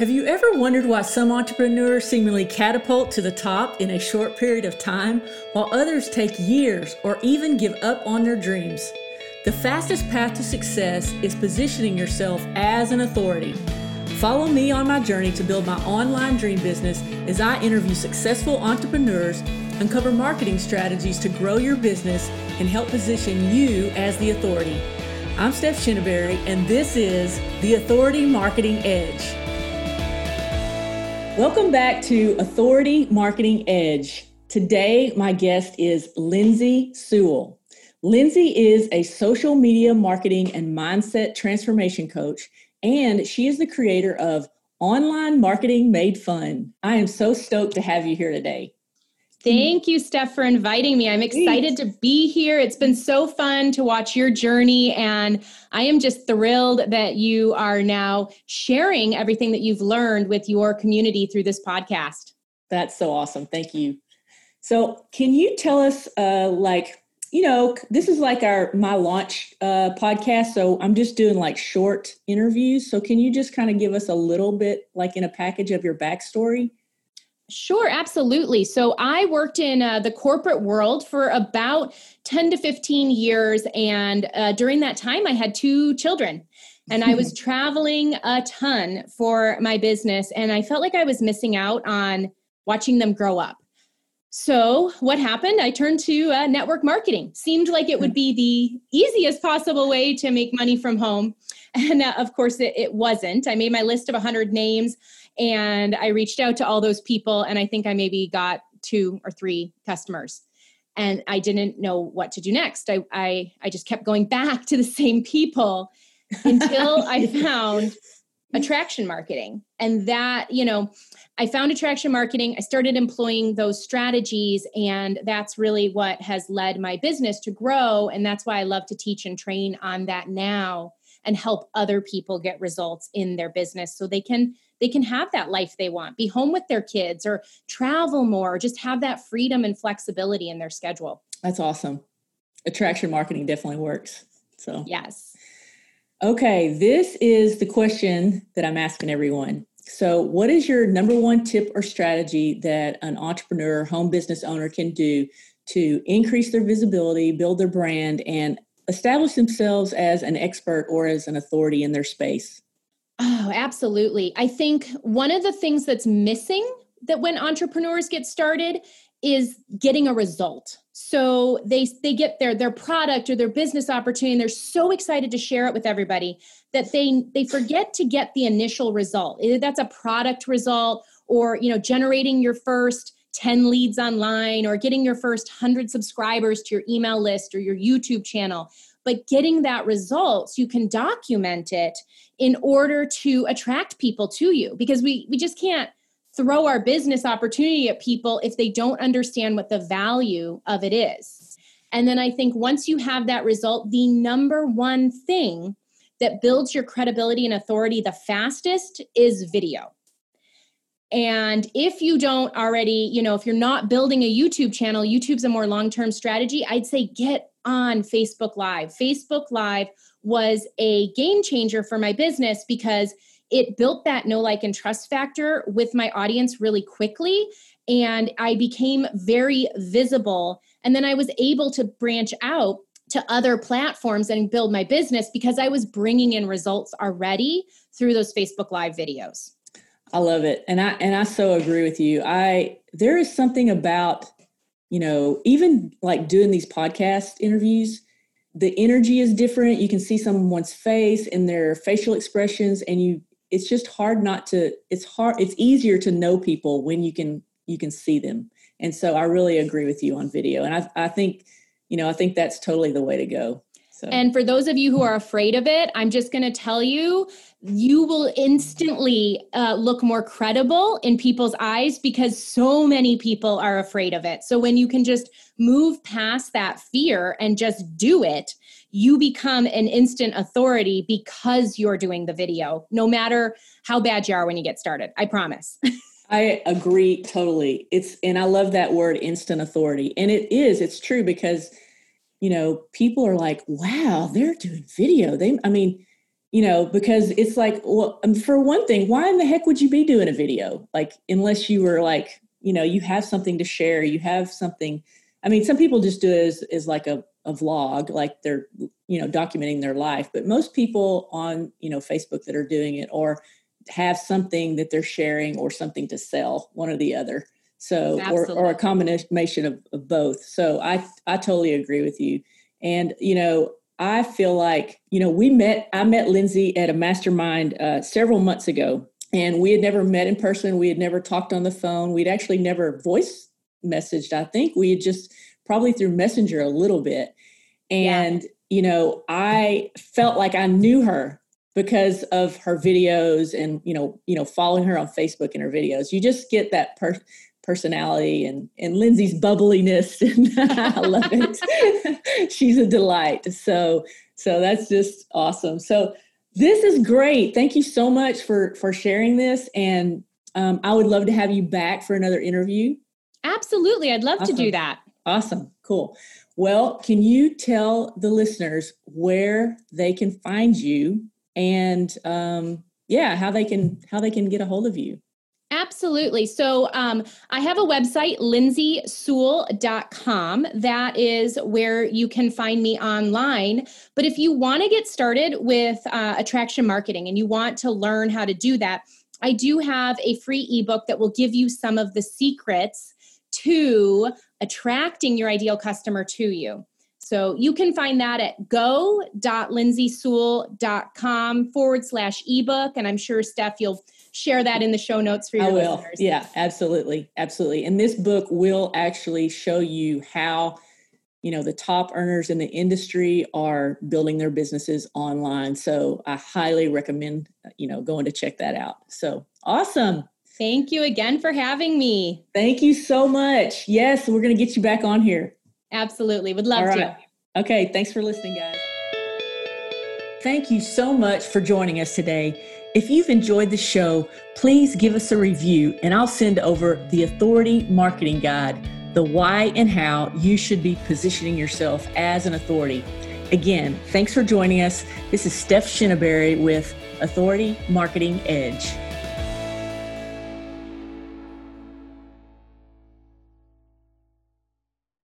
Have you ever wondered why some entrepreneurs seemingly catapult to the top in a short period of time, while others take years or even give up on their dreams? The fastest path to success is positioning yourself as an authority. Follow me on my journey to build my online dream business as I interview successful entrepreneurs, uncover marketing strategies to grow your business, and help position you as the authority. I'm Steph Shinneberry, and this is the Authority Marketing Edge. Welcome back to Authority Marketing Edge. Today, my guest is Lindsay Sewell. Lindsay is a social media marketing and mindset transformation coach, and she is the creator of Online Marketing Made Fun. I am so stoked to have you here today. Thank you, Steph, for inviting me. I'm excited to be here. It's been so fun to watch your journey, and I am just thrilled that you are now sharing everything that you've learned with your community through this podcast. That's so awesome. Thank you. So, can you tell us, uh, like, you know, this is like our my launch uh, podcast. So I'm just doing like short interviews. So can you just kind of give us a little bit, like in a package of your backstory? Sure, absolutely. So I worked in uh, the corporate world for about 10 to 15 years. And uh, during that time, I had two children. And I was traveling a ton for my business. And I felt like I was missing out on watching them grow up. So, what happened? I turned to uh, network marketing. Seemed like it would be the easiest possible way to make money from home. And uh, of course, it, it wasn't. I made my list of 100 names and I reached out to all those people, and I think I maybe got two or three customers. And I didn't know what to do next. I, I, I just kept going back to the same people until I found attraction marketing. And that, you know, I found attraction marketing. I started employing those strategies, and that's really what has led my business to grow. And that's why I love to teach and train on that now and help other people get results in their business so they can they can have that life they want be home with their kids or travel more or just have that freedom and flexibility in their schedule that's awesome attraction marketing definitely works so yes okay this is the question that i'm asking everyone so what is your number one tip or strategy that an entrepreneur home business owner can do to increase their visibility build their brand and establish themselves as an expert or as an authority in their space? Oh, absolutely. I think one of the things that's missing that when entrepreneurs get started is getting a result. So they they get their their product or their business opportunity and they're so excited to share it with everybody that they they forget to get the initial result. That's a product result or, you know, generating your first 10 leads online or getting your first 100 subscribers to your email list or your YouTube channel. But getting that result, so you can document it in order to attract people to you because we, we just can't throw our business opportunity at people if they don't understand what the value of it is. And then I think once you have that result, the number one thing that builds your credibility and authority the fastest is video. And if you don't already, you know, if you're not building a YouTube channel, YouTube's a more long term strategy, I'd say get on Facebook Live. Facebook Live was a game changer for my business because it built that know, like, and trust factor with my audience really quickly. And I became very visible. And then I was able to branch out to other platforms and build my business because I was bringing in results already through those Facebook Live videos. I love it. And I and I so agree with you. I there is something about, you know, even like doing these podcast interviews, the energy is different. You can see someone's face and their facial expressions and you it's just hard not to it's hard it's easier to know people when you can you can see them. And so I really agree with you on video. And I I think, you know, I think that's totally the way to go. So. And for those of you who are afraid of it, I'm just going to tell you, you will instantly uh, look more credible in people's eyes because so many people are afraid of it. So when you can just move past that fear and just do it, you become an instant authority because you're doing the video, no matter how bad you are when you get started. I promise. I agree totally. It's and I love that word instant authority. And it is, it's true because you know, people are like, wow, they're doing video. They, I mean, you know, because it's like, well, um, for one thing, why in the heck would you be doing a video? Like, unless you were like, you know, you have something to share, you have something. I mean, some people just do it as, as like a, a vlog, like they're, you know, documenting their life. But most people on, you know, Facebook that are doing it or have something that they're sharing or something to sell, one or the other. So, or, or a combination of, of both. So I, I totally agree with you. And, you know, I feel like, you know, we met, I met Lindsay at a mastermind uh, several months ago, and we had never met in person. We had never talked on the phone. We'd actually never voice messaged, I think. We had just probably through Messenger a little bit. And, yeah. you know, I felt like I knew her because of her videos and you know you know following her on facebook and her videos you just get that per- personality and and Lindsay's bubbliness and I love it. She's a delight. So so that's just awesome. So this is great. Thank you so much for for sharing this and um, I would love to have you back for another interview. Absolutely. I'd love awesome. to do that. Awesome. Cool. Well, can you tell the listeners where they can find you and um, yeah, how they can how they can get a hold of you? Absolutely. So um, I have a website, lindsaysewell.com. That is where you can find me online. But if you want to get started with uh, attraction marketing and you want to learn how to do that, I do have a free ebook that will give you some of the secrets to attracting your ideal customer to you. So you can find that at go.lindsaysewell.com forward slash ebook. And I'm sure, Steph, you'll share that in the show notes for your I will. listeners. Yeah, absolutely. Absolutely. And this book will actually show you how you know the top earners in the industry are building their businesses online. So i highly recommend you know going to check that out. So awesome. Thank you again for having me. Thank you so much. Yes we're going to get you back on here. Absolutely. Would love to. okay thanks for listening guys thank you so much for joining us today if you've enjoyed the show, please give us a review and I'll send over the Authority Marketing Guide, the why and how you should be positioning yourself as an authority. Again, thanks for joining us. This is Steph Shinneberry with Authority Marketing Edge.